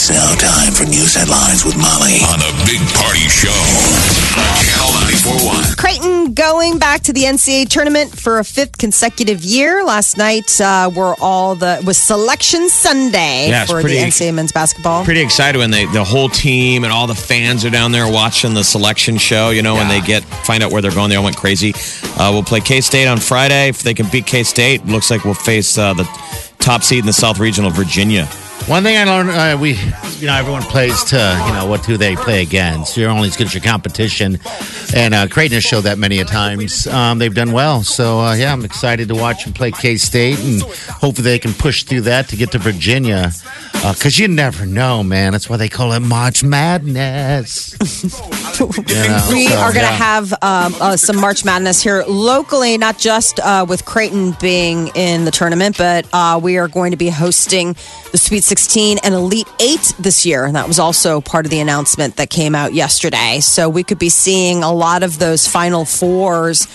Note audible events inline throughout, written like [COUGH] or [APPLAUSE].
It's now time for news headlines with Molly on a big party show Channel 941. Creighton going back to the NCAA tournament for a fifth consecutive year. Last night uh, were all the was Selection Sunday Yeah, for pretty- the NCAA men's basketball. Pretty excited when they the whole team and all the fans are down there watching the selection show. You know, when they get find out where they're going, they all went crazy. Uh, we'll play K State on Friday. If they can beat K State, looks like we'll face uh, the top seed in the South Regional, Virginia. One thing I learned, uh, we, you know, everyone plays to, you know, what do they play against. You're only as good as your competition. And uh, Creighton has showed that many a times. Um, they've done well. So, uh, yeah, I'm excited to watch them play K State and hopefully they can push through that to get to Virginia. Because you never know, man. That's why they call it March Madness. [LAUGHS] You know, we so, are going to yeah. have um, uh, some March Madness here locally, not just uh, with Creighton being in the tournament, but uh, we are going to be hosting the Sweet 16 and Elite 8 this year. And that was also part of the announcement that came out yesterday. So we could be seeing a lot of those Final Fours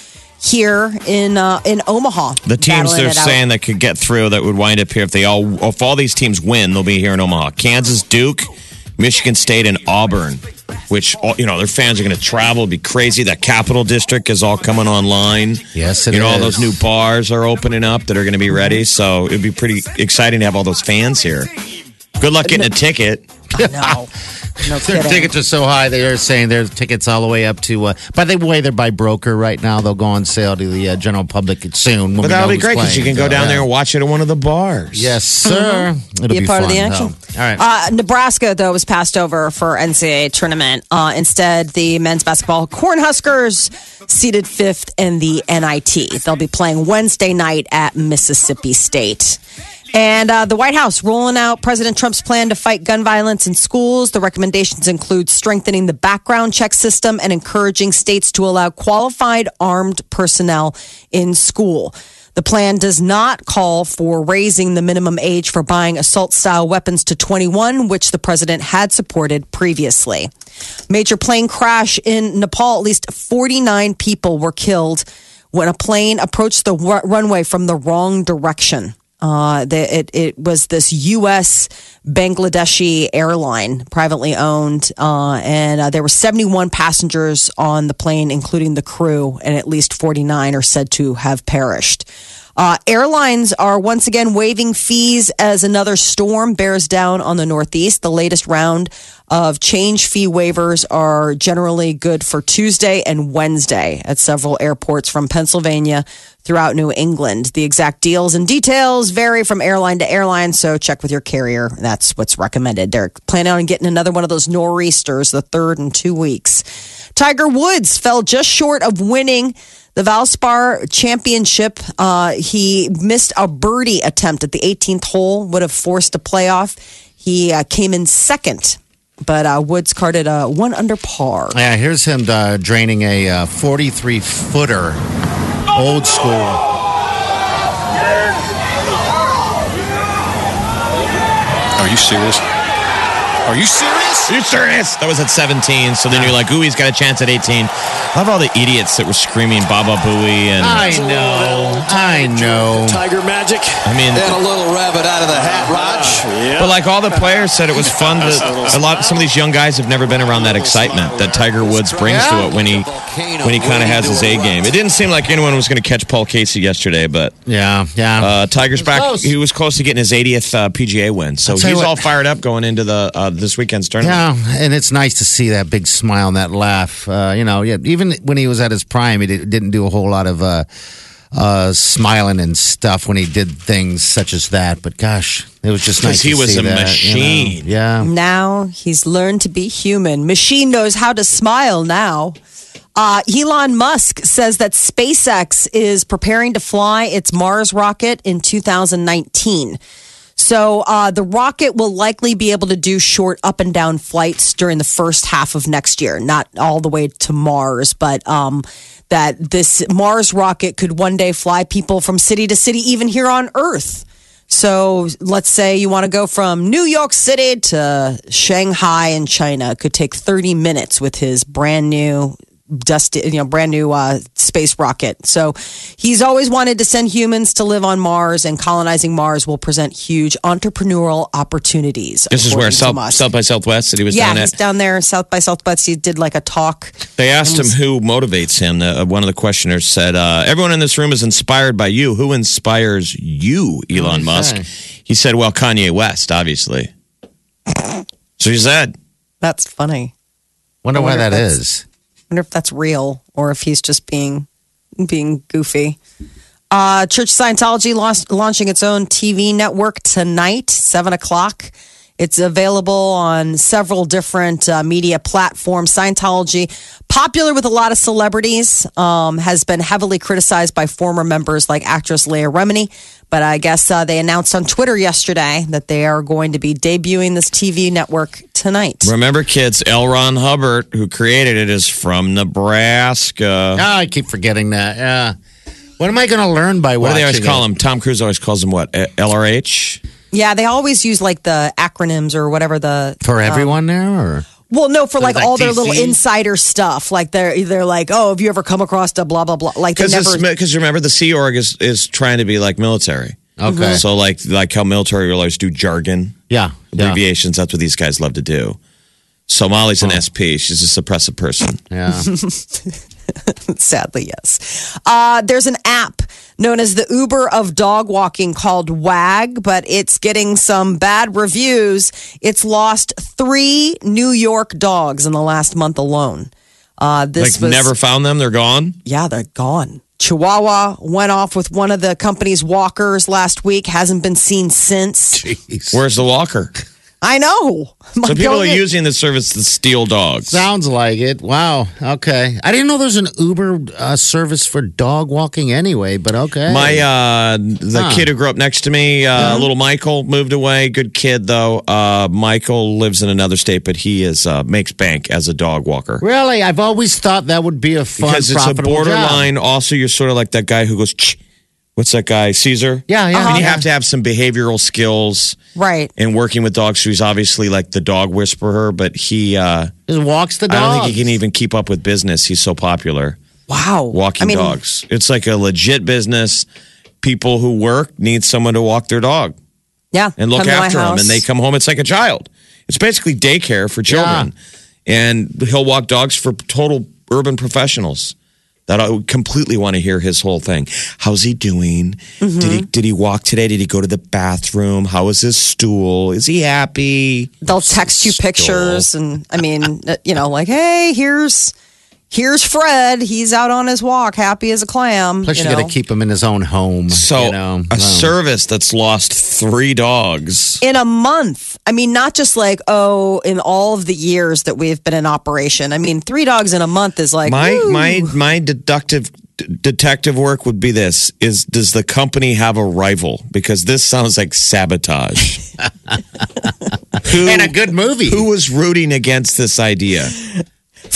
here in uh, in Omaha. The teams they're saying that could get through that would wind up here if they all if all these teams win, they'll be here in Omaha. Kansas, Duke, Michigan State, and Auburn. Which you know their fans are going to travel, It'd be crazy. That Capital District is all coming online. Yes, it you know all those new bars are opening up that are going to be ready. So it'd be pretty exciting to have all those fans here. Good luck getting a ticket. No, [LAUGHS] no Their kidding. tickets are so high. They are saying their tickets all the way up to. Uh, by the way, they're by broker right now. They'll go on sale to the uh, general public soon. when But that'll be great because you can go So, down yeah. there and watch it at one of the bars. Yes, sir. It'll be a part of the action. though. All right. Uh, Nebraska, though, was passed over for NCAA tournament. Uh, instead, the men's basketball Cornhuskers seated fifth in the NIT. They'll be playing Wednesday night at Mississippi State. And uh, the White House rolling out President Trump's plan to fight gun violence in schools. The recommendations include strengthening the background check system and encouraging states to allow qualified armed personnel in school. The plan does not call for raising the minimum age for buying assault style weapons to 21, which the president had supported previously. Major plane crash in Nepal. At least 49 people were killed when a plane approached the runway from the wrong direction. Uh, the, it, it was this U.S. Bangladeshi airline, privately owned, uh, and uh, there were 71 passengers on the plane, including the crew, and at least 49 are said to have perished. Uh, airlines are once again waiving fees as another storm bears down on the Northeast. The latest round of change fee waivers are generally good for Tuesday and Wednesday at several airports from Pennsylvania throughout New England. The exact deals and details vary from airline to airline, so check with your carrier. That's what's recommended. They're planning on getting another one of those nor'easters, the third in two weeks. Tiger Woods fell just short of winning the Valspar Championship. Uh, he missed a birdie attempt at the 18th hole, would have forced a playoff. He uh, came in second, but uh, Woods carded a one under par. yeah, here's him uh, draining a uh, 43 footer, old school. Are you serious? Are you serious? You serious? That was at 17. So then you're like, ooh, he's got a chance at 18. I love all the idiots that were screaming Baba Booey and I know. I know. Tiger magic. I mean, And a little rabbit out of the hat, Raj. Yeah. but like all the players said, it was [LAUGHS] fun to a lot. Some of these young guys have never been around that excitement that Tiger Woods brings to it when he when he kind of has his A game. It didn't seem like anyone was going to catch Paul Casey yesterday, but Yeah, yeah. uh, Tiger's back. close. He was close to getting his 80th uh, PGA win, so I'll he's tell you what- all fired up going into the uh, this weekend's tournament. Yeah, and it's nice to see that big smile and that laugh. Uh, you know, yeah, even when he was at his prime, he did, didn't do a whole lot of uh, uh, smiling and stuff when he did things such as that. But gosh, it was just nice. he to was see a that, you know. machine. Yeah. Now he's learned to be human. Machine knows how to smile now. Uh, Elon Musk says that SpaceX is preparing to fly its Mars rocket in 2019. So uh, the rocket will likely be able to do short up and down flights during the first half of next year, not all the way to Mars, but um, that this Mars rocket could one day fly people from city to city, even here on Earth. So let's say you want to go from New York City to Shanghai in China. It could take 30 minutes with his brand new dusty, you know, brand new uh, space rocket. So he's always wanted to send humans to live on Mars, and colonizing Mars will present huge entrepreneurial opportunities. This is where South, South by Southwest that he was yeah, down he's at. down there, South by Southwest. He did like a talk. They asked him who motivates him. Uh, one of the questioners said, uh, "Everyone in this room is inspired by you. Who inspires you, Elon he Musk?" He said, "Well, Kanye West, obviously." So he said, That's funny. Wonder I why wonder that if that's- is. Wonder if that's real or if he's just being being goofy. Uh, Church Scientology launching its own TV network tonight, seven o'clock. It's available on several different uh, media platforms. Scientology, popular with a lot of celebrities, um, has been heavily criticized by former members like actress Leah Remini. But I guess uh, they announced on Twitter yesterday that they are going to be debuting this TV network tonight. "Remember, kids, L. Ron Hubbard, who created it, is from Nebraska." Ah, I keep forgetting that. Yeah. What am I going to learn by What do watching they always call it? him? Tom Cruise always calls him what? Uh, LRH. Yeah, they always use like the acronyms or whatever the For everyone there, or Well, no, for like, like all their little insider stuff. Like they're they're like, oh, have you ever come across the blah blah blah? Like they never. Because remember, the Sea Org is, is trying to be like military. Okay. So like like how military always do jargon, yeah, yeah, abbreviations. That's what these guys love to do. So Molly's an SP. She's a suppressive person. yeah. [LAUGHS] [LAUGHS] Sadly, yes. Uh, there's an app known as the Uber of dog walking called WAG, but it's getting some bad reviews. It's lost three New York dogs in the last month alone. Uh, this like was never found them. They're gone. Yeah, they're gone. Chihuahua went off with one of the company's walkers last week. Hasn't been seen since. Where's the walker? I know. My So people are using the service to steal dogs. Sounds like it. Wow. Okay. I didn't know there's an Uber uh, service for dog walking anyway, but okay. My uh the Huh. kid who grew up next to me, uh, little Michael, moved away. Good kid though. Uh, Michael lives in another state, but he is uh, makes bank as a dog walker. really, I've always thought that would be a fun, because it's a borderline. job. Also, you're sort of like that guy who goes, "Ch." "What's that guy, Cesar?" Yeah, yeah. I mean, you have to have some behavioral skills Right. in working with dogs. So he's obviously like the dog whisperer, but he, uh, Just walks the dog. I don't think he can even keep up with business. He's so popular Wow. walking I mean, dogs. It's like a legit business. People who work need someone to walk their dog Yeah. and look come to my after them, and they come home. It's like a child. It's basically daycare for children, and he'll walk dogs for total urban professionals that I would completely want to hear his whole thing. How's he doing? Mm-hmm. Did he did he walk today? Did he go to the bathroom? How is his stool? Is he happy? They'll text you pictures, and I mean, [LAUGHS] you know, like, hey, here's here's Fred. He's out on his walk, happy as a clam. Plus, you, you got know. to keep him in his own home. So you know? a Wow. service that's lost three dogs. in a month. I mean, not just like, oh, in all of the years that we've been in operation. I mean, three dogs in a month is like, My woo. my my deductive d- detective work would be this: is does the company have a rival? Because this sounds like sabotage. [LAUGHS] who, and a good movie. who was rooting against this idea?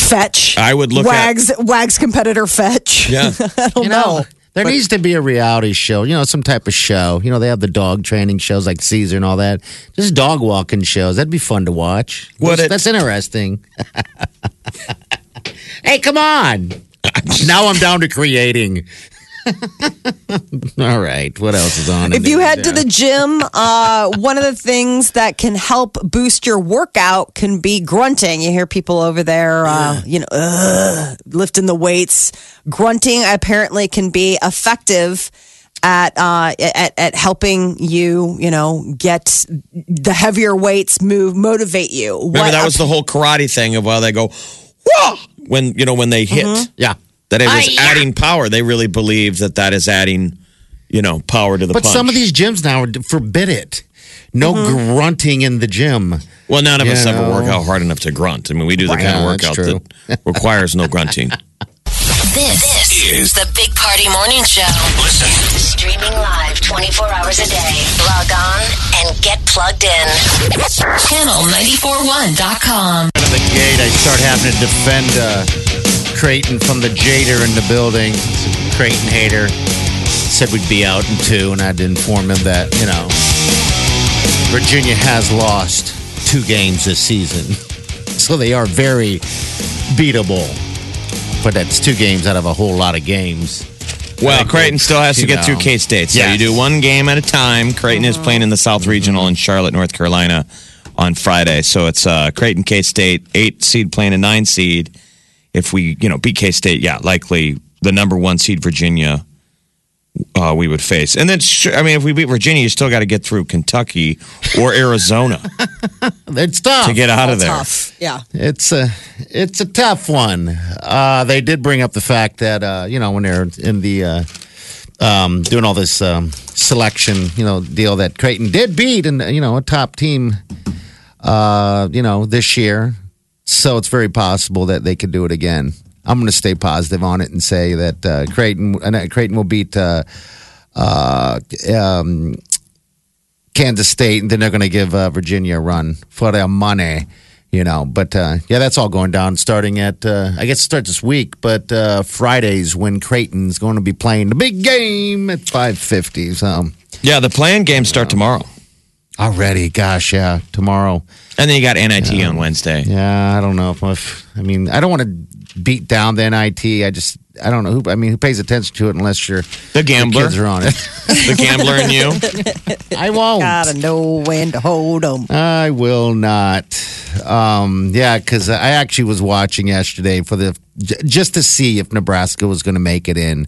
Fetch. I would look at- Wags, Wags competitor Fetch. Yeah. [LAUGHS] I don't you know. know, there needs to be a reality show, you know, some type of show. You know, they have the dog training shows like Cesar and all that. Just dog walking shows. That'd be fun to watch. Would that's, it? that's interesting. [LAUGHS] hey, come on. [LAUGHS] now I'm down to creating. [LAUGHS] all right. What else is on? If you head to the gym, uh, [LAUGHS] one of the things that can help boost your workout can be grunting. You hear people over there, uh, you know, ugh, lifting the weights. Grunting apparently can be effective at, uh, at at helping you, you know, get the heavier weights move, motivate you. Remember What that was the whole karate thing of while they go, whoa, when you know when they hit yeah. That it was adding power. They really believe that that is adding, you know, power to the But punch. some of these gyms now forbid it. no Mm-hmm. grunting in the gym. Well, none of us You ever work out hard enough to grunt. I mean, we do the kind of workout that requires no grunting. [LAUGHS] This, is the Big Party Morning Show. Listen. Streaming live 24 hours a day. Log on and get plugged in. Channel941.com. Out of the gate, I start having to defend uh, Creighton from the Jader in the building. Creighton hater said we'd be out in two, and I had to inform him that you know Virginia has lost two games this season, [LAUGHS] so they are very beatable. But that's two games out of a whole lot of games. Well, Creighton still has to you get through know. K State. So Yes. you do one game at a time. Creighton is playing in the South Regional in Charlotte, North Carolina on Friday. So it's uh, Creighton K State, eight seed playing a nine seed. If we, you know, BK State, yeah, likely the number one seed Virginia uh, we would face. And then, I mean, if we beat Virginia, you still got to get through Kentucky or Arizona [LAUGHS] It's tough. to get out of there. Tough. Yeah. It's a it's a tough one. Uh, they did bring up the fact that uh, you know when they're in the uh, um, doing all this um, selection, you know, deal that Creighton did beat and you know a top team, uh, you know, this year. So it's very possible that they could do it again. I'm going to stay positive on it and say that uh, Creighton uh, Creighton will beat uh, uh, um, Kansas State, and then they're going to give uh, Virginia a run for their money, you know. But uh, yeah, that's all going down starting at, I guess start this week, but Fridays when Creighton's going to be playing the big game at 5.50. So Yeah, the playing games start tomorrow. Already, gosh, yeah, tomorrow. And then you got NIT on Wednesday. Yeah, I don't know if, if I mean, I don't want to beat down the NIT. I just, I don't know who, I mean, who pays attention to it unless you're, The gambler. kids are on it. [LAUGHS] The gambler and you. I won't. Gotta know when to hold them. I will not. Um, yeah, because I actually was watching yesterday for the j- just to see if Nebraska was going to make it in.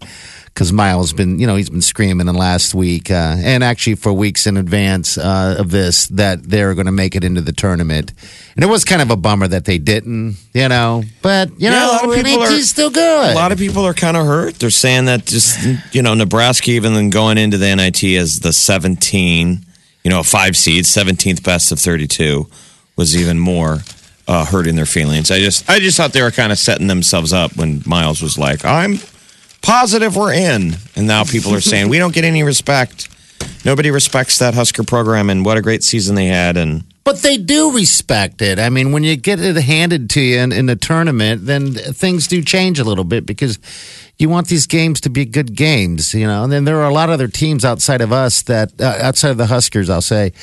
Because Miles been, you know, he's been screaming in last week, uh, and actually for weeks in advance uh, of this that they're going to make it into the tournament. And it was kind of a bummer that they didn't, you know. But you Yeah, a know, lot of people are- still good. A lot of people are kind of hurt. They're saying that just, you know, Nebraska, even then going into the NIT as the 17, you know, a five seed, 17th best of 32, was even more uh, hurting their feelings. I just, I just thought they were kind of setting themselves up when Miles was like, I'm positive we're in. And now people are saying, we don't get any respect. Nobody respects that Husker program and what a great season they had. And But they do respect it. I mean, when you get it handed to you in, in the tournament, then things do change a little bit because you want these games to be good games, you know. And then there are a lot of other teams outside of us that, uh, outside of the Huskers, I'll say,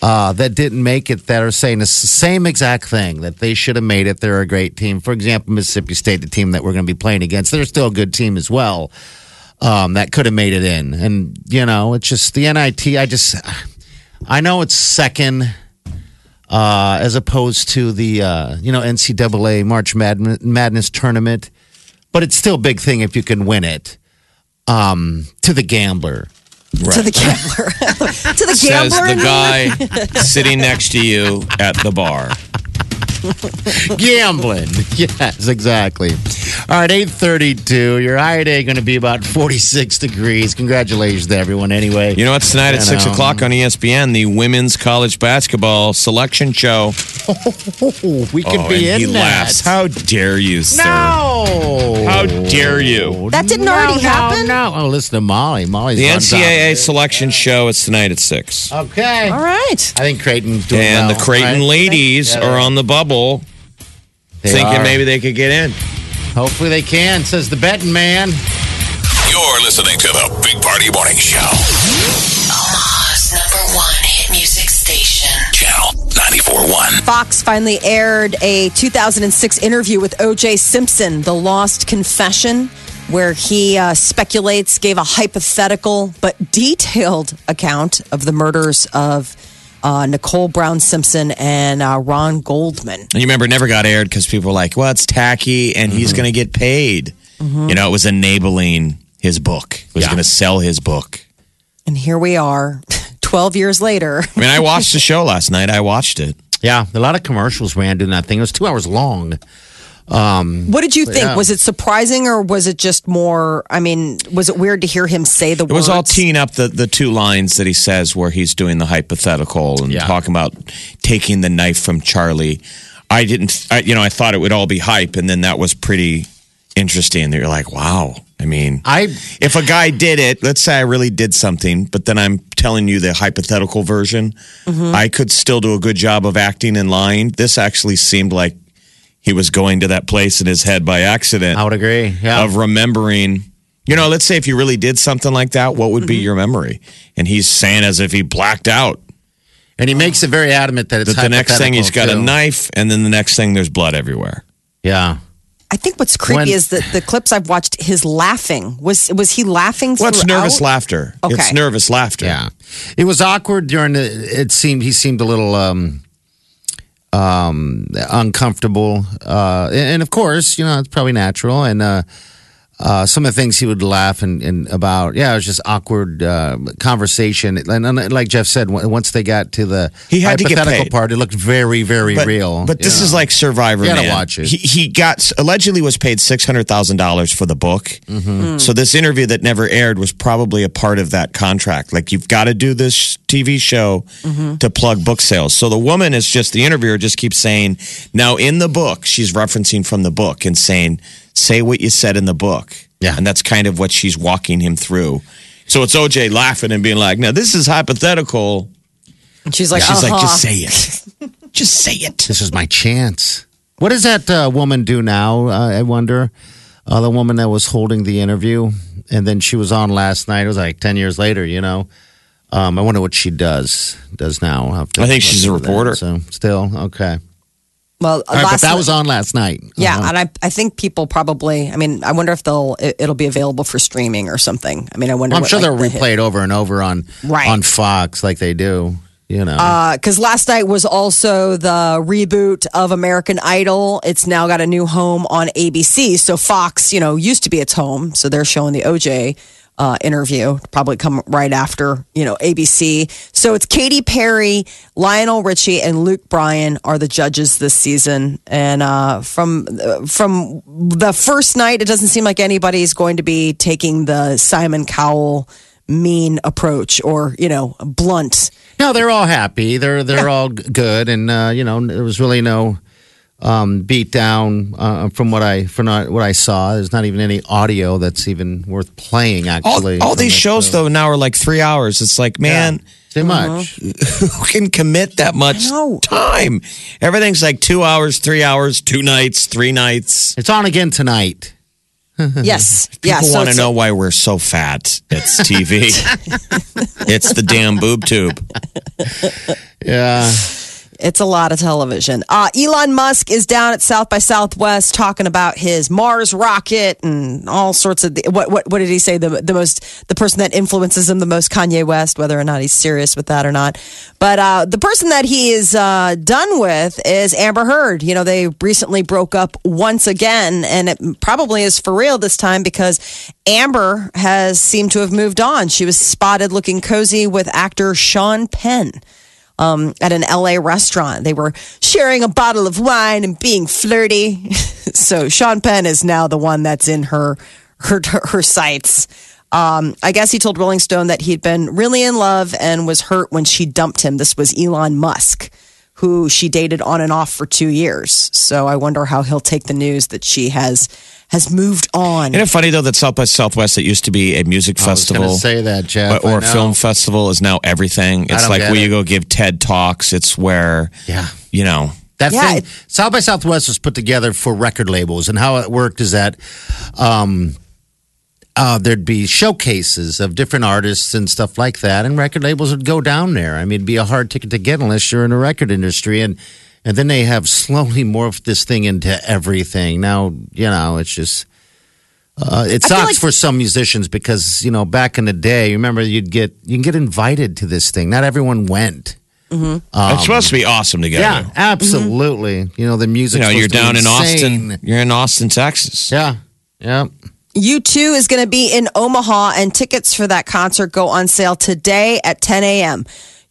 uh, that didn't make it that are saying the same exact thing that they should have made it. They're a great team. For example, Mississippi State, the team that we're going to be playing against, they're still a good team as well. Um, that could have made it in, and you know, it's just the NIT. I just, I know it's second uh, as opposed to the uh, you know NCAA March Mad- Madness tournament, but it's still a big thing if you can win it. Um, to the gambler, Right. To the gambler. [LAUGHS] to the gambler. says gambler. the guy [LAUGHS] sitting next to you at the bar. [LAUGHS] gambling. [LAUGHS] yes, exactly. All right, eight thirty-two. Your high day going to be about forty-six degrees. Congratulations to everyone. Anyway, You know what's tonight at six um, o'clock on ESPN? The women's college basketball selection show. [LAUGHS] Oh, we could Oh, be and in he that. laughs. How dare you, sir? No. How dare you? That didn't No, already no, happen? No, Oh, listen to Molly. Molly's The on top of NCAA it. selection show is tonight at six, Okay. All right. I think Creighton's doing and well, the Creighton right? ladies Yeah, are on the bubble, they thinking are. maybe they could get in. Hopefully they can, says the betting man. You're listening to the Big Party Morning Show. Omaha's number one hit music station. Channel 94.1. Fox finally aired a 2006 interview with O.J. Simpson, The Lost Confession, where he uh, speculates, gave a hypothetical but detailed account of the murders of uh, Nicole Brown Simpson and uh, Ron Goldman. And you remember, it never got aired because people were like, well, it's tacky and he's Mm-hmm. going to get paid. You know, it was enabling his book, it was Yeah. going to sell his book. And here we are, [LAUGHS] 12 years later. I mean, I watched the show last night. I watched it. Yeah, a lot of commercials ran doing that thing. It was two hours long. What did you think? yeah. Was it surprising or was it just more? I mean, was it weird to hear him say the It was words? all teeing up the, the two lines that he says where he's doing the hypothetical and Yeah. talking about taking the knife from Charlie. I didn't, I, you know, I thought it would all be hype, and then that was pretty interesting. That you're like, wow. I mean, I if a guy did it, let's say I really did something, but then I'm telling you the hypothetical version, Mm-hmm. I could still do a good job of acting and lying. This actually seemed like he was going to that place in his head by accident I would agree. Yeah. of remembering. You know, let's say if you really did something like that, what would Mm-hmm. be your memory? And he's saying as if he blacked out. and he makes it very adamant that it's That the next thing he's got a knife, and then the next thing there's blood everywhere. Yeah. I think what's creepy When- is that the clips I've watched, his laughing was was he laughing? Well, it's nervous laughter. Okay. It's nervous laughter. Yeah. It was awkward during the it seemed he seemed a little um um uncomfortable. Uh and, of course, you know, it's probably natural and uh uh, some of the things he would laugh and, and about, yeah, it was just awkward uh, conversation. And, and like Jeff said, w- once they got to the He had to get hypothetical paid. part, it looked very, very But, real. but this you is like Survivor. You gotta Man. watch it. He, he got allegedly was paid six hundred thousand dollars for the book. Mm-hmm. So this interview that never aired was probably a part of that contract. Like you've got to do this TV show Mm-hmm. to plug book sales. So the woman is just the interviewer just keeps saying, now in the book, she's referencing from the book and saying, say what you said in the book. Yeah. and that's kind of what she's walking him through. So it's OJ laughing and being like, "Now this is hypothetical." And she's like, She's like, uh-huh. "Just say it, [LAUGHS] just say it." this is my chance. What does that uh, woman do now? Uh, I wonder. Uh, the woman that was holding the interview, and then she was on last night. It was like ten years later, you know. Um, I wonder what she does does now. I'll have to I think she's a look into that. reporter. So still okay. Well, right, but that was on last night. Yeah, Uh-huh. and I I think people probably. I mean, I wonder if they'll it, it'll be available for streaming or something. I mean, I wonder. I'm what, sure like, they'll the replay it over and over on Right. on Fox like they do. You know. because last night was also the reboot of American Idol. It's now got a new home on ABC. So Fox, you know, used to be its home. So they're showing the OJ uh, interview, probably come right after, you know, ABC. So it's Katy Perry, Lionel Richie, and Luke Bryan are the judges this season. And uh, from from the first night, it doesn't seem like anybody's going to be taking the Simon Cowell mean approach or you know blunt No, they're all happy. They're they're all good, and uh, you know there was really no um, beat down uh, from what I from what I saw. There's not even any audio that's even worth playing. Actually, all from these shows so- though now are like three hours. It's like, man, too much. [LAUGHS] who can commit that much time? Everything's like two hours, three hours, two nights, three nights. It's on again tonight. [LAUGHS] yes yeah People so want to know why we're so fat. It's TV. [LAUGHS] it's the damn boob tube. Yeah, It's a lot of television. Uh, Elon Musk is down at South by Southwest talking about his Mars rocket and all sorts of. The, what, what what did he say? The the most the person that influences him the most, Kanye West. Whether or not he's serious with that or not, but uh, the person that he is uh, done with is Amber Heard. You know, they recently broke up once again, and it probably is for real this time because Amber has seemed to have moved on. She was spotted looking cozy with actor Sean Penn um, at an LA restaurant. They were sharing a bottle of wine and being flirty. [LAUGHS] so Sean Penn is now the one that's in her her her sights. Um, I guess he told Rolling Stone that he'd been really in love and was hurt when she dumped him. This was Elon Musk, who she dated on and off for two years. So I wonder how he'll take the news that she has has moved on. Isn't it funny though that South by Southwest that used to be a music I was festival say that, Jeff. or I a know. film festival is now everything. It's don't like get where you go give TED talks. It's where Yeah. you know. That Yeah, thing, it- South by Southwest was put together for record labels, and how it worked is that um, uh, there'd be showcases of different artists and stuff like that, and record labels would go down there. I mean, it'd be a hard ticket to get unless you're in the record industry, and and then they have slowly morphed this thing into everything. Now, you know, it's just. Uh, it sucks like- for some musicians because you know back in the day, remember you'd get you can get invited to this thing. Not everyone went. Mm-hmm. Um, it's supposed to be awesome together. Yeah, absolutely. Mm-hmm. You know the music. You know, you're down in. Austin. You're in Austin, Texas. Yeah, yeah. U2 is going to be in Omaha, and tickets for that concert go on sale today at 10 a.m.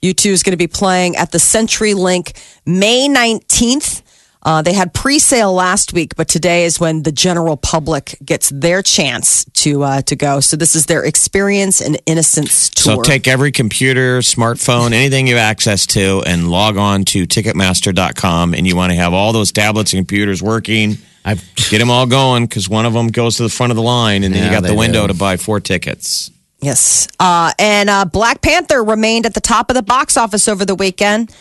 U2 is going to be playing at the Century Link May 19th. Uh, they had pre-sale last week, but today is when the general public gets their chance to uh, to go. So this is their experience and innocence tour. So take every computer, smartphone, anything you have access to, and log on to Ticketmaster.com. And you want to have all those tablets and computers working. I've Get them all going because one of them goes to the front of the line, and then Yeah, you got the window do. to buy four tickets. Yes. Uh, and uh, Black Panther remained at the top of the box office over the weekend,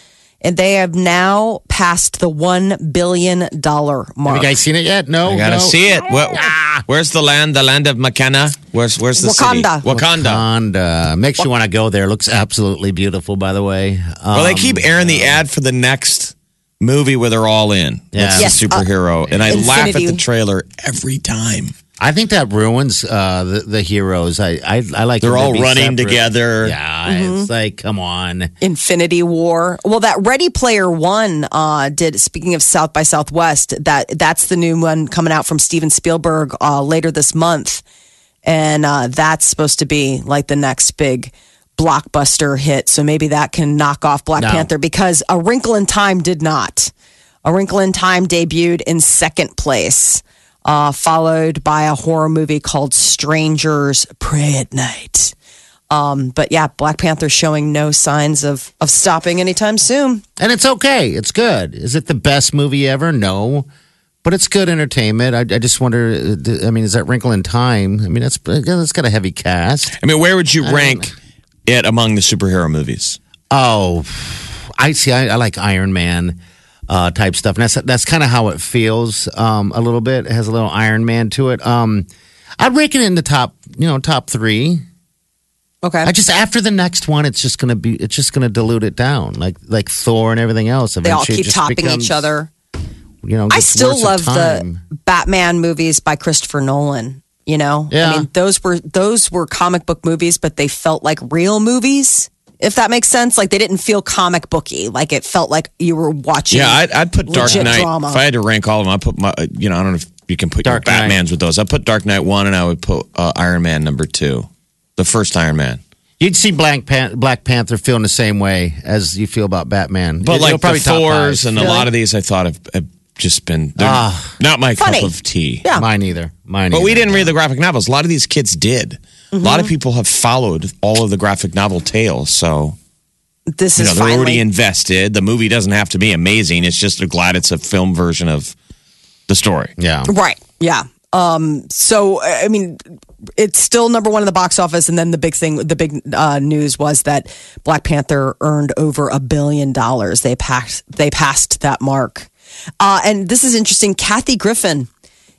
and they have now passed the $1 billion mark. have you guys seen it yet? No, I gotta no. see it. Where, where's the land? The land of McKenna? Where's Where's the Wakanda. city? Wakanda. Wakanda makes you want to go there. Looks absolutely beautiful, by the way. Um, Well, they keep airing the ad for the next movie where they're all in. Yeah. That's Yes, the superhero, and I laugh at the trailer every time. I think that ruins uh, the, the heroes. I I, I like. They're them to all be running separate. together. Yeah, Mm-hmm. it's like come on. Infinity War. Well, that Ready Player One uh, did. Speaking of South by Southwest, that that's the new one coming out from Steven Spielberg uh, later this month, and uh, that's supposed to be like the next big blockbuster hit. So maybe that can knock off Black No. Panther because A Wrinkle in Time did not. A Wrinkle in Time debuted in second place, uh, followed by a horror movie called Strangers Prey at Night. Um, but yeah, Black Panther showing no signs of of stopping anytime soon. And it's okay. It's good. Is it the best movie ever? No. But it's good entertainment. I, I just wonder. uh, I mean, is that Wrinkle in Time? I mean, that's it's got a heavy cast. I mean, where would you rank it among the superhero movies? Oh, I see. I, I like Iron Man uh, type stuff, and that's that's kind of how it feels um, a little bit. It has a little Iron Man to it. Um, I'd rank it in the top, you know, top three. Okay. I just after the next one, it's just gonna be, it's just gonna dilute it down, like like Thor and everything else. they all keep topping becomes, each other. You know, I still love the. Batman movies by Christopher Nolan. You know, Yeah. I mean, those were those were comic book movies, but they felt like real movies. If that makes sense, like they didn't feel comic booky. Like it felt like you were watching. Yeah, I'd, I'd put Dark Knight. drama. If I had to rank all of them, I'd put my, you know, I don't know if you can put Dark your Knight. Batmans with those. I'd put Dark Knight 1 and I would put uh, Iron Man number 2. The first Iron Man. You'd see Black, Pan- Black Panther feeling the same way as you feel about Batman. But It'll like the probably top Thors five. and a lot of these I thought have, have just been they're Ah. not my Funny. cup of tea. Yeah. Mine either. Mine. But we didn't read the graphic novels. A lot of these kids did. A lot Mm-hmm. of people have followed all of the graphic novel tales. So, this you is know, they're finally already invested. The movie doesn't have to be amazing. It's just they're glad it's a film version of the story. Yeah. Right. Yeah. Um, so, I mean, it's still number one in the box office. And then the big thing, the big uh, news was that Black Panther earned over a billion dollars. They passed, they passed that mark. Uh, and this is interesting. Kathy Griffin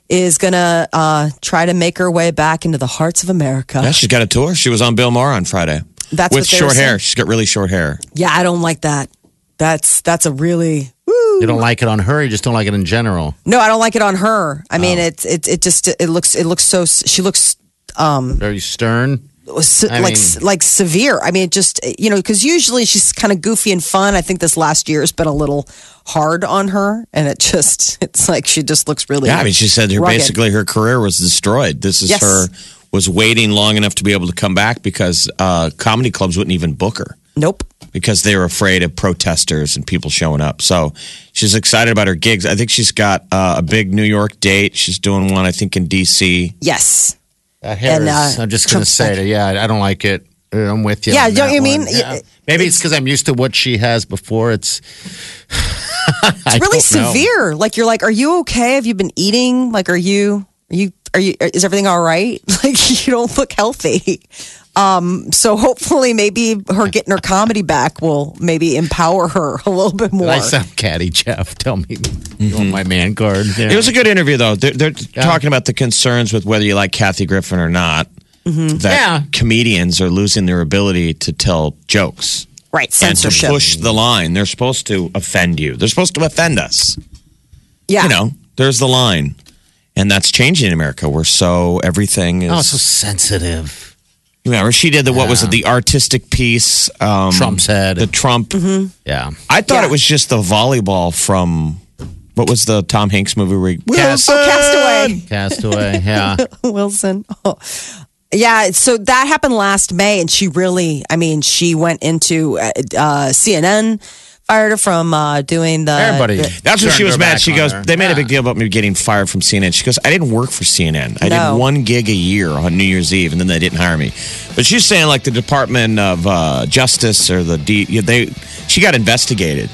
is going to uh, try to make her way back into the hearts of America. Yeah, she's got a tour. She was on Bill Maher on Friday. That's with what short hair. saying. She's got really short hair. Yeah, I don't like that. That's that's a really woo. You don't like it on her. You just don't like it in general. No, I don't like it on her. I Oh. mean, it's it it just it looks it looks so she looks um Very stern. Se- like mean- like severe. I mean, it just you know because usually she's kind of goofy and fun. I think this last year has been a little hard on her, and it just [LAUGHS] it's like she just looks really. Yeah, I mean, she said her rugged. basically her career was destroyed. This is Yes. her was waiting long enough to be able to come back because uh, comedy clubs wouldn't even book her Nope. because they were afraid of protesters and people showing up. So she's excited about her gigs. I think she's got uh, a big New York date. She's doing one, I think, in DC. Yes. That hair And, is, uh, I'm just going to say, that, yeah, I don't like it. I'm with you. Yeah, on don't you mean? Yeah. Maybe it's because I'm used to what she has before. It's [LAUGHS] It's really severe. Like you're like, are you okay? Have you been eating? Like, are you? Are you? Are you? Is everything all right? [LAUGHS] Like you don't look healthy. Um, so hopefully, maybe her getting her comedy back will maybe empower her a little bit more. I sound catty, Jeff. Tell me you want my man card. Yeah. It was a good interview, though. They're, they're talking about the concerns with whether you like Kathy Griffin or not. Mm-hmm. That Yeah. comedians are losing their ability to tell jokes. right, and to censorship. push the line. They're supposed to offend you. They're supposed to offend us. yeah, You know, there's the line. And that's changing in America. We're so everything is. oh, so sensitive. Remember, she did the what was it? The artistic piece. Um, Trump's head. The Trump. Yeah. I thought Yeah. it was just the volleyball from what was the Tom Hanks movie? Where he, Cast- Oh, Castaway. Castaway. [LAUGHS] Yeah. Wilson. Oh. Yeah, so that happened last May, and she really, I mean, she went into uh, uh, CNN fired her from uh, doing the. Everybody. the- That's what she was mad. She goes, her. they made Yeah. a big deal about me getting fired from CNN. She goes, I didn't work for CNN. I No. did one gig a year on New Year's Eve, and then they didn't hire me. But she's saying like the Department of uh, Justice or the D, they, she got investigated,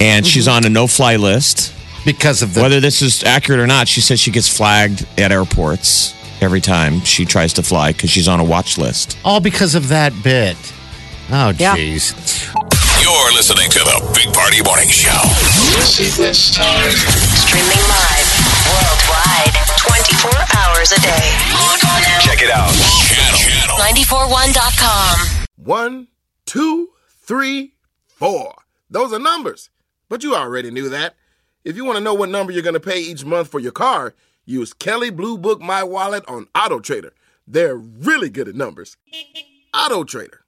and she's Mm-hmm. on a no-fly list. because of the Whether this is accurate or not, she says she gets flagged at airports every time she tries to fly because she's on a watch list. all because of that bit. Oh, Yeah. Jeez. You're listening to the Big Party Morning Show. Receive this time streaming live worldwide 24 hours a day. Log on now. Check it out. Channel. 941.com. One, two, three, four. Those are numbers. But you already knew that. If you want to know what number you're going to pay each month for your car, use Kelley Blue Book My Wallet on Auto Trader. They're really good at numbers. Auto Trader.